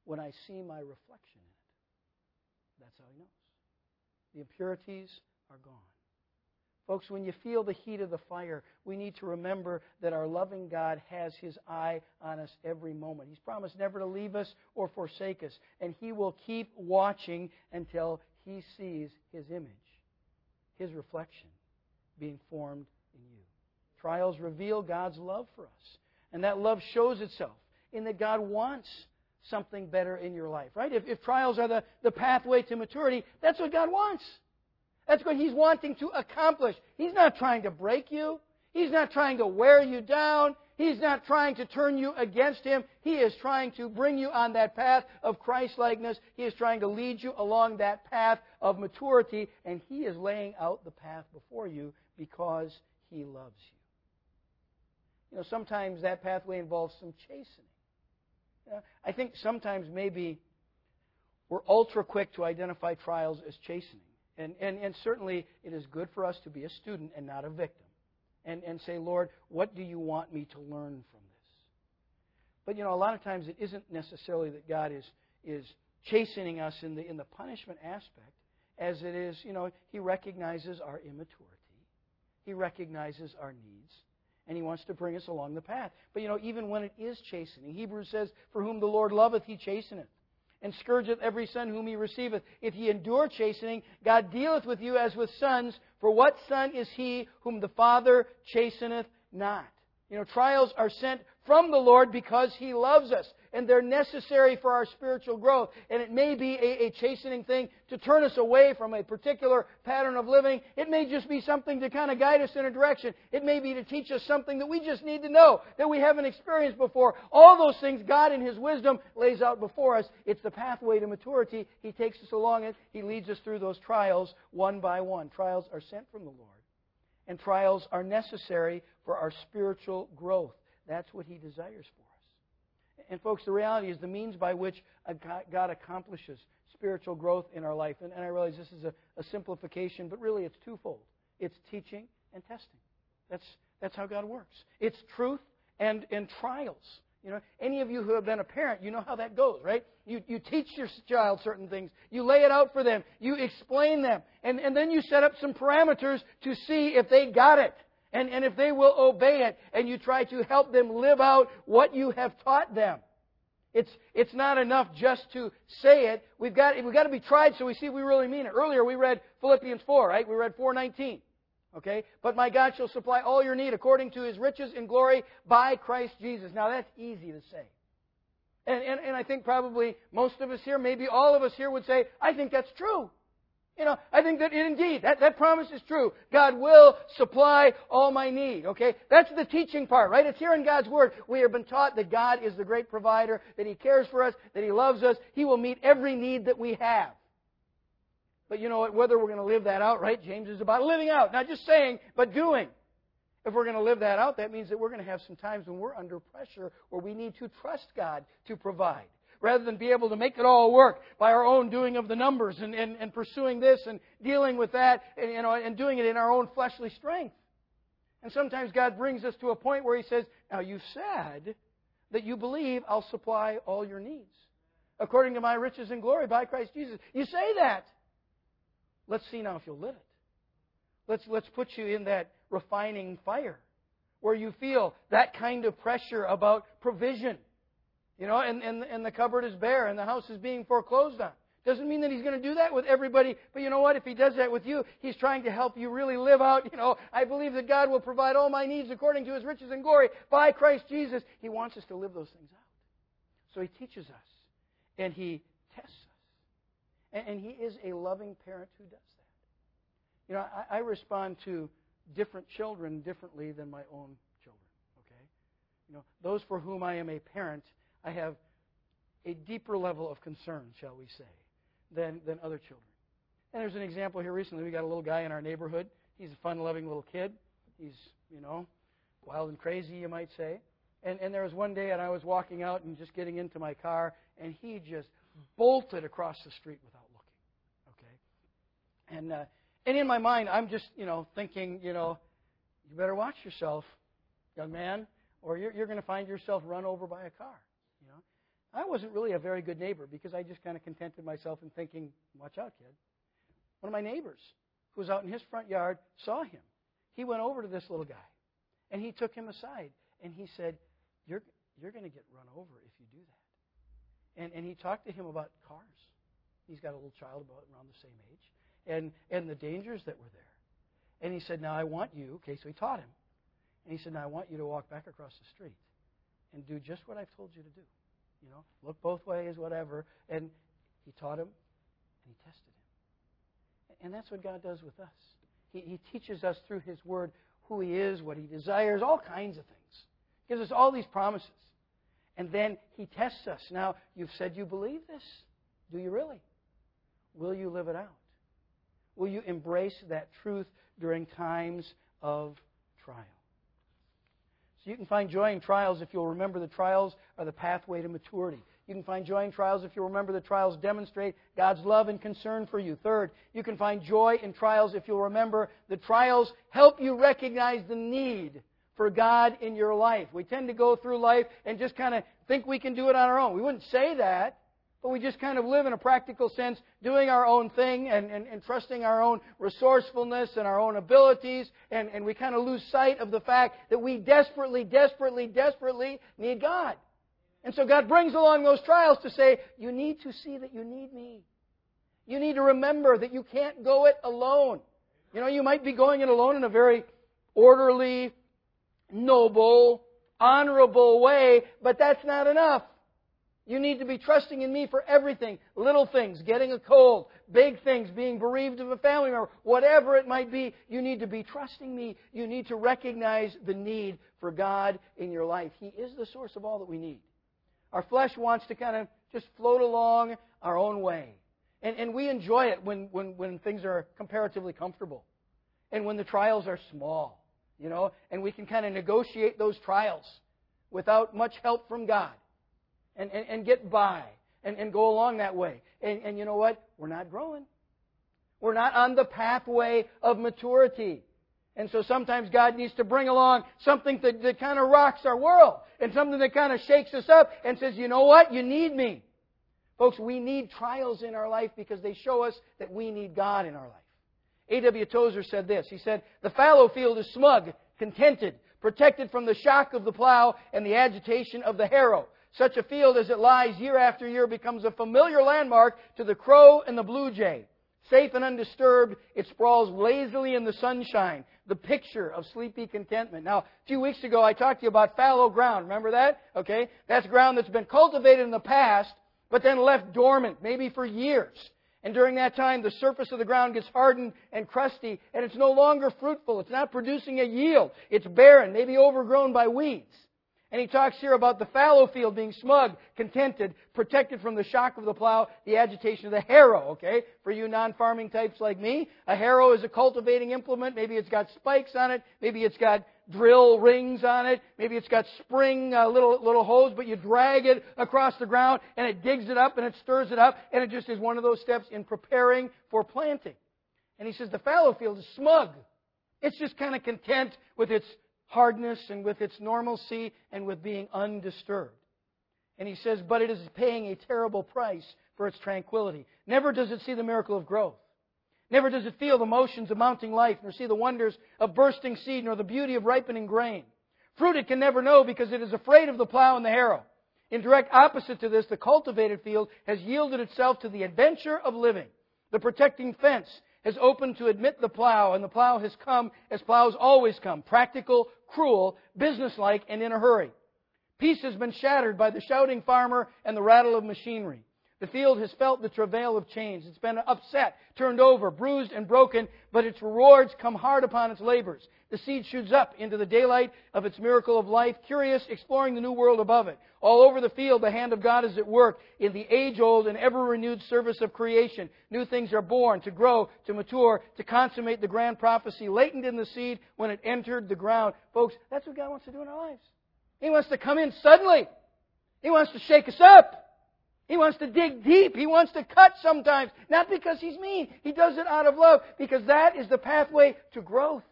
When I see my reflection in it. That's how he knows. The impurities are gone. Folks, when you feel the heat of the fire, we need to remember that our loving God has His eye on us every moment. He's promised never to leave us or forsake us, and He will keep watching until He sees His image, His reflection being formed in you. Trials reveal God's love for us. And that love shows itself in that God wants something better in your life, right? If, if trials are the, the pathway to maturity, that's what God wants. That's what He's wanting to accomplish. He's not trying to break you. He's not trying to wear you down. He's not trying to turn you against Him. He is trying to bring you on that path of Christlikeness. He is trying to lead you along that path of maturity, and He is laying out the path before you because He loves you. You know, sometimes that pathway involves some chastening. You know, I think sometimes maybe we're ultra quick to identify trials as chastening. And, and, and certainly it is good for us to be a student and not a victim. And, and say, Lord, what do you want me to learn from this? But you know, a lot of times it isn't necessarily that God is, is chastening us in the, in the punishment aspect, as it is, you know, He recognizes our immaturity. He recognizes our needs and he wants to bring us along the path. But you know, even when it is chastening, Hebrews says, For whom the Lord loveth, he chasteneth, and scourgeth every son whom he receiveth. If ye endure chastening, God dealeth with you as with sons, for what son is he whom the Father chasteneth not? You know, trials are sent from the Lord because he loves us. and they're necessary for our spiritual growth. And it may be a, a chastening thing to turn us away from a particular pattern of living. It may just be something to kind of guide us in a direction. It may be to teach us something that we just need to know, that we haven't experienced before. All those things God in His wisdom lays out before us. It's the pathway to maturity. He takes us along it. He leads us through those trials one by one. Trials are sent from the Lord. And trials are necessary for our spiritual growth. That's what He desires for us. And, folks, the reality is the means by which God accomplishes spiritual growth in our life. And, I realize this is a, a simplification, but really it's twofold it's teaching and testing. That's, that's how God works. It's truth and, and trials. You know, any of you who have been a parent, you know how that goes, right? You, you teach your child certain things. You lay it out for them. You explain them. And, and then you set up some parameters to see if they got it and, and if they will obey it. And you try to help them live out what you have taught them. It's, it's not enough just to say it. We've got, we've got to be tried so we see if we really mean it. Earlier we read Philippians 4, right? We read 419. Okay? But my God shall supply all your need according to his riches in glory by Christ Jesus. Now that's easy to say. And, and, and I think probably most of us here, maybe all of us here would say, I think that's true. You know, I think that indeed, that, that promise is true. God will supply all my need, okay? That's the teaching part, right? It's here in God's Word. We have been taught that God is the great provider, that He cares for us, that He loves us. He will meet every need that we have. But you know what? Whether we're going to live that out, right? James is about living out, not just saying, but doing. If we're going to live that out, that means that we're going to have some times when we're under pressure where we need to trust God to provide rather than be able to make it all work by our own doing of the numbers and, and, and pursuing this and dealing with that and, you know, and doing it in our own fleshly strength. And sometimes God brings us to a point where He says, Now you've said that you believe I'll supply all your needs according to my riches and glory by Christ Jesus. You say that. Let's see now if you'll live it. Let's, let's put you in that refining fire where you feel that kind of pressure about provision you know, and, and, and the cupboard is bare and the house is being foreclosed on. Doesn't mean that he's going to do that with everybody, but you know what? If he does that with you, he's trying to help you really live out, you know, I believe that God will provide all my needs according to his riches and glory by Christ Jesus. He wants us to live those things out. So he teaches us and he tests us. And, he is a loving parent who does that. You know, I, I respond to different children differently than my own children, okay? You know, those for whom I am a parent I have a deeper level of concern, shall we say, than, than other children. And there's an example here recently. We got a little guy in our neighborhood. He's a fun loving little kid. He's, you know, wild and crazy, you might say. And, and there was one day, and I was walking out and just getting into my car, and he just bolted across the street without? And, uh, and in my mind, I'm just, you know, thinking, you know, you better watch yourself, young man, or you're, you're going to find yourself run over by a car. You know, I wasn't really a very good neighbor because I just kind of contented myself in thinking, watch out, kid. One of my neighbors who was out in his front yard saw him. He went over to this little guy and he took him aside and he said, You're, you're going to get run over if you do that. And, and he talked to him about cars. He's got a little child about around the same age and, and the dangers that were there. And he said, Now I want you, okay, so he taught him. And he said, Now I want you to walk back across the street and do just what I've told you to do. You know, look both ways, whatever. And he taught him and he tested him. And that's what God does with us. He, he teaches us through His Word who He is, what He desires, all kinds of things. He gives us all these promises. And then He tests us. Now, you've said you believe this. Do you really? Will you live it out? Will you embrace that truth during times of trial? So you can find joy in trials if you'll remember the trials are the pathway to maturity. You can find joy in trials if you'll remember the trials demonstrate God's love and concern for you. Third, you can find joy in trials if you'll remember the trials help you recognize the need for God in your life. We tend to go through life and just kind of think we can do it on our own. We wouldn't say that, but we just kind of live in a practical sense, doing our own thing and, and, and trusting our own resourcefulness and our own abilities, and, and we kind of lose sight of the fact that we desperately, desperately, desperately need God. And so God brings along those trials to say, you need to see that you need me. You need to remember that you can't go it alone. You know, you might be going it alone in a very orderly, noble, honorable way, but that's not enough. You need to be trusting in me for everything. Little things, getting a cold, big things, being bereaved of a family member, whatever it might be. You need to be trusting me. You need to recognize the need for God in your life. He is the source of all that we need. Our flesh wants to kind of just float along our own way. And, and we enjoy it when, when, when things are comparatively comfortable and when the trials are small, you know, and we can kind of negotiate those trials without much help from God and, and, and get by and, and go along that way. And, and you know what? We're not growing. We're not on the pathway of maturity. And so sometimes God needs to bring along something that, that kind of rocks our world and something that kind of shakes us up and says, you know what? You need me. Folks, we need trials in our life because they show us that we need God in our life. A.W. Tozer said this. He said, The fallow field is smug, contented, protected from the shock of the plow and the agitation of the harrow. Such a field as it lies year after year becomes a familiar landmark to the crow and the blue jay. Safe and undisturbed, it sprawls lazily in the sunshine, the picture of sleepy contentment. Now, a few weeks ago I talked to you about fallow ground. Remember that? Okay? That's ground that's been cultivated in the past, but then left dormant, maybe for years. And during that time, the surface of the ground gets hardened and crusty, and it's no longer fruitful. It's not producing a yield. It's barren, maybe overgrown by weeds. And he talks here about the fallow field being smug, contented, protected from the shock of the plow, the agitation of the harrow, okay? For you non-farming types like me, a harrow is a cultivating implement. Maybe it's got spikes on it. Maybe it's got drill rings on it. Maybe it's got spring uh, little little hoes, but you drag it across the ground and it digs it up and it stirs it up and it just is one of those steps in preparing for planting. And he says the fallow field is smug. It's just kind of content with its hardness and with its normalcy and with being undisturbed. And he says, but it is paying a terrible price for its tranquility. Never does it see the miracle of growth. Never does it feel the motions of mounting life, nor see the wonders of bursting seed, nor the beauty of ripening grain. Fruit it can never know because it is afraid of the plow and the harrow. In direct opposite to this, the cultivated field has yielded itself to the adventure of living. The protecting fence has opened to admit the plow, and the plow has come as plows always come practical, cruel, businesslike, and in a hurry. Peace has been shattered by the shouting farmer and the rattle of machinery. The field has felt the travail of change. It's been upset, turned over, bruised, and broken, but its rewards come hard upon its labors. The seed shoots up into the daylight of its miracle of life, curious, exploring the new world above it. All over the field, the hand of God is at work in the age old and ever renewed service of creation. New things are born to grow, to mature, to consummate the grand prophecy latent in the seed when it entered the ground. Folks, that's what God wants to do in our lives. He wants to come in suddenly. He wants to shake us up. He wants to dig deep. He wants to cut sometimes. Not because he's mean. He does it out of love because that is the pathway to growth.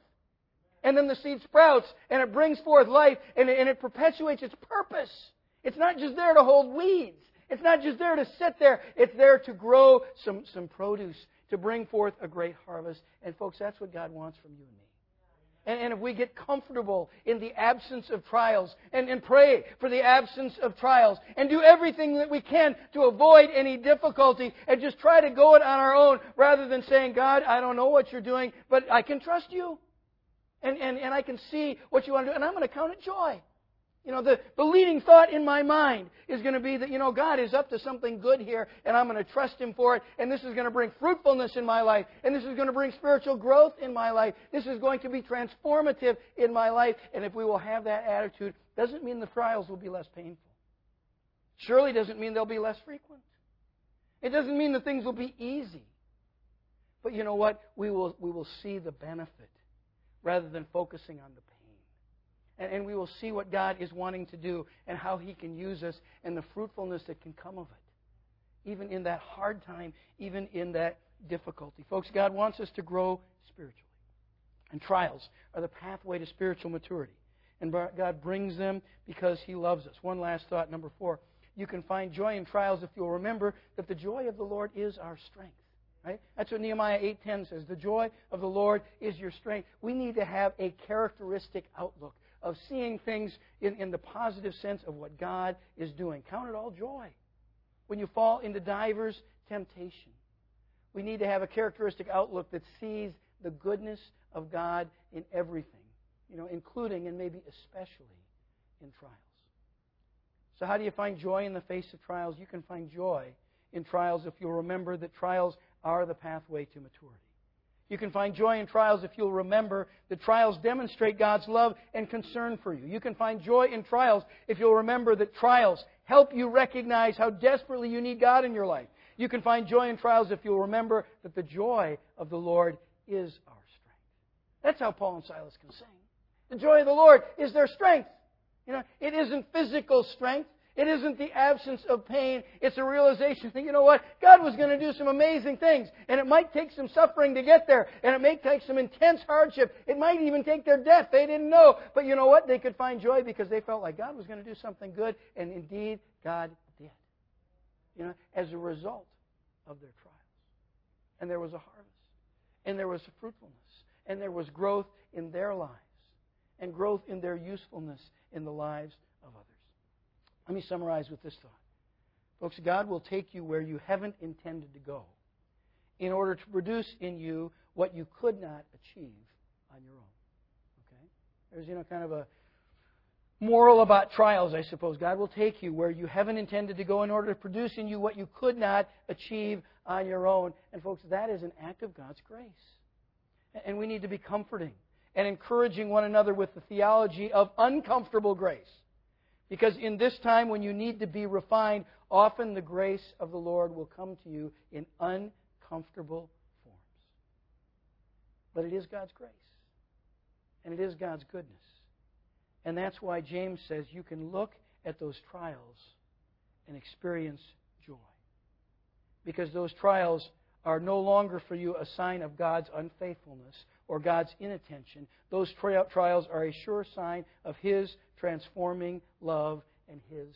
And then the seed sprouts and it brings forth life and it, and it perpetuates its purpose. It's not just there to hold weeds. It's not just there to sit there. It's there to grow some, some produce, to bring forth a great harvest. And folks, that's what God wants from you and me. And, and if we get comfortable in the absence of trials and, and pray for the absence of trials and do everything that we can to avoid any difficulty and just try to go it on our own rather than saying, God, I don't know what you're doing, but I can trust you. And, and, and I can see what you want to do, and I'm going to count it joy. You know, the, the leading thought in my mind is going to be that, you know, God is up to something good here, and I'm going to trust Him for it, and this is going to bring fruitfulness in my life, and this is going to bring spiritual growth in my life. This is going to be transformative in my life, and if we will have that attitude, doesn't mean the trials will be less painful. Surely doesn't mean they'll be less frequent. It doesn't mean that things will be easy. But you know what? We will, we will see the benefit rather than focusing on the pain and, and we will see what God is wanting to do and how He can use us and the fruitfulness that can come of it. Even in that hard time, even in that difficulty. Folks, God wants us to grow spiritually. And trials are the pathway to spiritual maturity. And God brings them because He loves us. One last thought, number four. You can find joy in trials if you'll remember that the joy of the Lord is our strength. Right? That's what Nehemiah 8:10 says. The joy of the Lord is your strength. We need to have a characteristic outlook of seeing things in, in the positive sense of what God is doing. Count it all joy when you fall into divers temptation. We need to have a characteristic outlook that sees the goodness of God in everything, you know, including and maybe especially in trials. So, how do you find joy in the face of trials? You can find joy in trials if you'll remember that trials are the pathway to maturity. You can find joy in trials if you'll remember that trials demonstrate God's love and concern for you. You can find joy in trials if you'll remember that trials help you recognize how desperately you need God in your life. You can find joy in trials if you'll remember that the joy of the Lord is our strength. That's how Paul and Silas can sing. The joy of the Lord is their strength. You know, it isn't physical strength. It isn't the absence of pain. It's a realization that, you know what? God was going to do some amazing things. And it might take some suffering to get there. And it may take some intense hardship. It might even take their death. They didn't know. But you know what? They could find joy because they felt like God was going to do something good. And indeed, God did. You know, as a result of their trials. And there was a harvest. And there was fruitfulness. And there was growth in their lives. And growth in their usefulness in the lives. Let me summarize with this thought. Folks, God will take you where you haven't intended to go in order to produce in you what you could not achieve on your own. Okay? There's, you know, kind of a moral about trials, I suppose. God will take you where you haven't intended to go in order to produce in you what you could not achieve on your own. And, folks, that is an act of God's grace. And we need to be comforting and encouraging one another with the theology of uncomfortable grace. Because in this time when you need to be refined, often the grace of the Lord will come to you in uncomfortable forms. But it is God's grace. And it is God's goodness. And that's why James says you can look at those trials and experience joy. Because those trials are no longer for you a sign of God's unfaithfulness or God's inattention. Those trials are a sure sign of His transforming love and His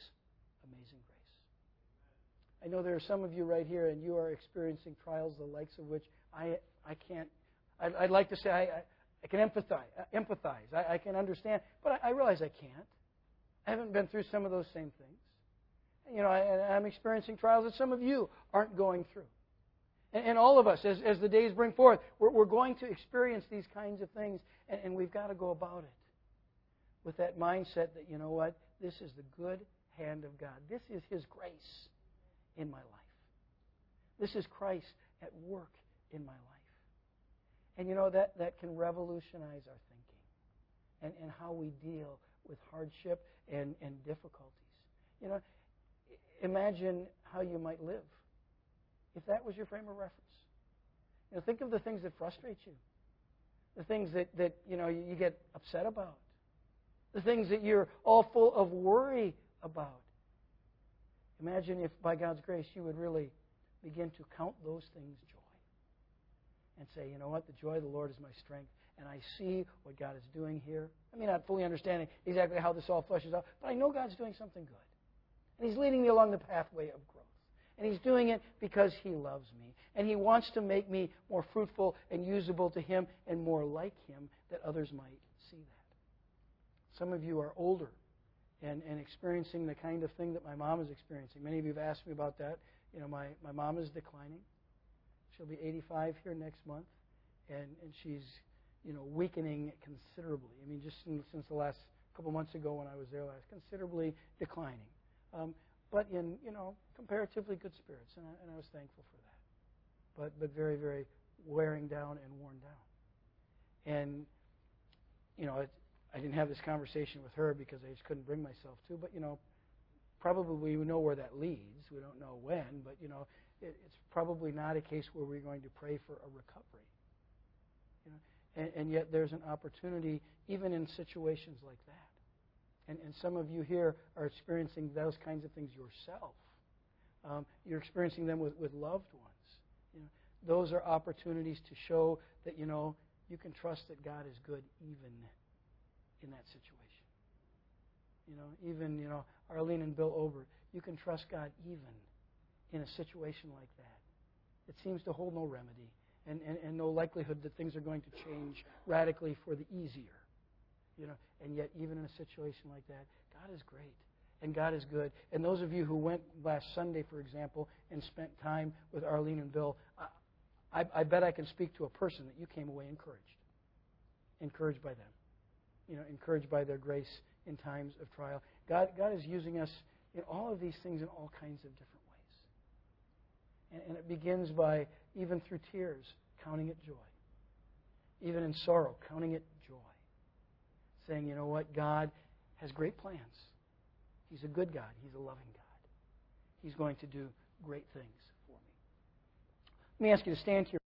amazing grace. I know there are some of you right here, and you are experiencing trials the likes of which I, I can't. I'd, I'd like to say I, I, I can empathize. Uh, empathize. I, I can understand, but I, I realize I can't. I haven't been through some of those same things. You know, I, I'm experiencing trials that some of you aren't going through. And, all of us, as, as the days bring forth, we're, we're going to experience these kinds of things, and, and we've got to go about it with that mindset that, you know what, this is the good hand of God. This is His grace in my life. This is Christ at work in my life. And you know, that, that can revolutionize our thinking and, and how we deal with hardship and, and difficulties. You know, imagine how you might live if that was your frame of reference. You know, think of the things that frustrate you, the things that, that you know you get upset about, the things that you're all full of worry about. Imagine if, by God's grace, you would really begin to count those things joy and say, you know what, the joy of the Lord is my strength, and I see what God is doing here. I may not fully understanding exactly how this all fleshes out, but I know God's doing something good. And He's leading me along the pathway of growth. And He's doing it because He loves me. And He wants to make me more fruitful and usable to Him and more like Him that others might see that. Some of you are older and, and experiencing the kind of thing that my mom is experiencing. Many of you have asked me about that. You know, my, my mom is declining. She'll be 85 here next month. And, and she's, you know, weakening considerably. I mean, just since, since the last couple months ago when I was there last, considerably declining. Um, but in, you know, comparatively good spirits, and I, and I was thankful for that. But, but very, very wearing down and worn down. And, you know, it, I didn't have this conversation with her because I just couldn't bring myself to, but, you know, probably we know where that leads. We don't know when, but, you know, it, it's probably not a case where we're going to pray for a recovery. You know? and, and yet there's an opportunity, even in situations like that and, and some of you here are experiencing those kinds of things yourself. Um, you're experiencing them with, with loved ones. You know, those are opportunities to show that, you know, you can trust that God is good even in that situation. You know, even, you know, Arlene and Bill Ober, you can trust God even in a situation like that. It seems to hold no remedy and, and, and no likelihood that things are going to change radically for the easier. You know, and yet even in a situation like that, God is great and God is good. And those of you who went last Sunday, for example, and spent time with Arlene and Bill, I, I, bet I can speak to a person that you came away encouraged, encouraged by them, you know, encouraged by their grace in times of trial. God, God is using us in all of these things in all kinds of different ways. And, and it begins by, even through tears, counting it joy. Even in sorrow, counting it. Saying, you know what? God has great plans. He's a good God. He's a loving God. He's going to do great things for me. Let me ask you to stand here.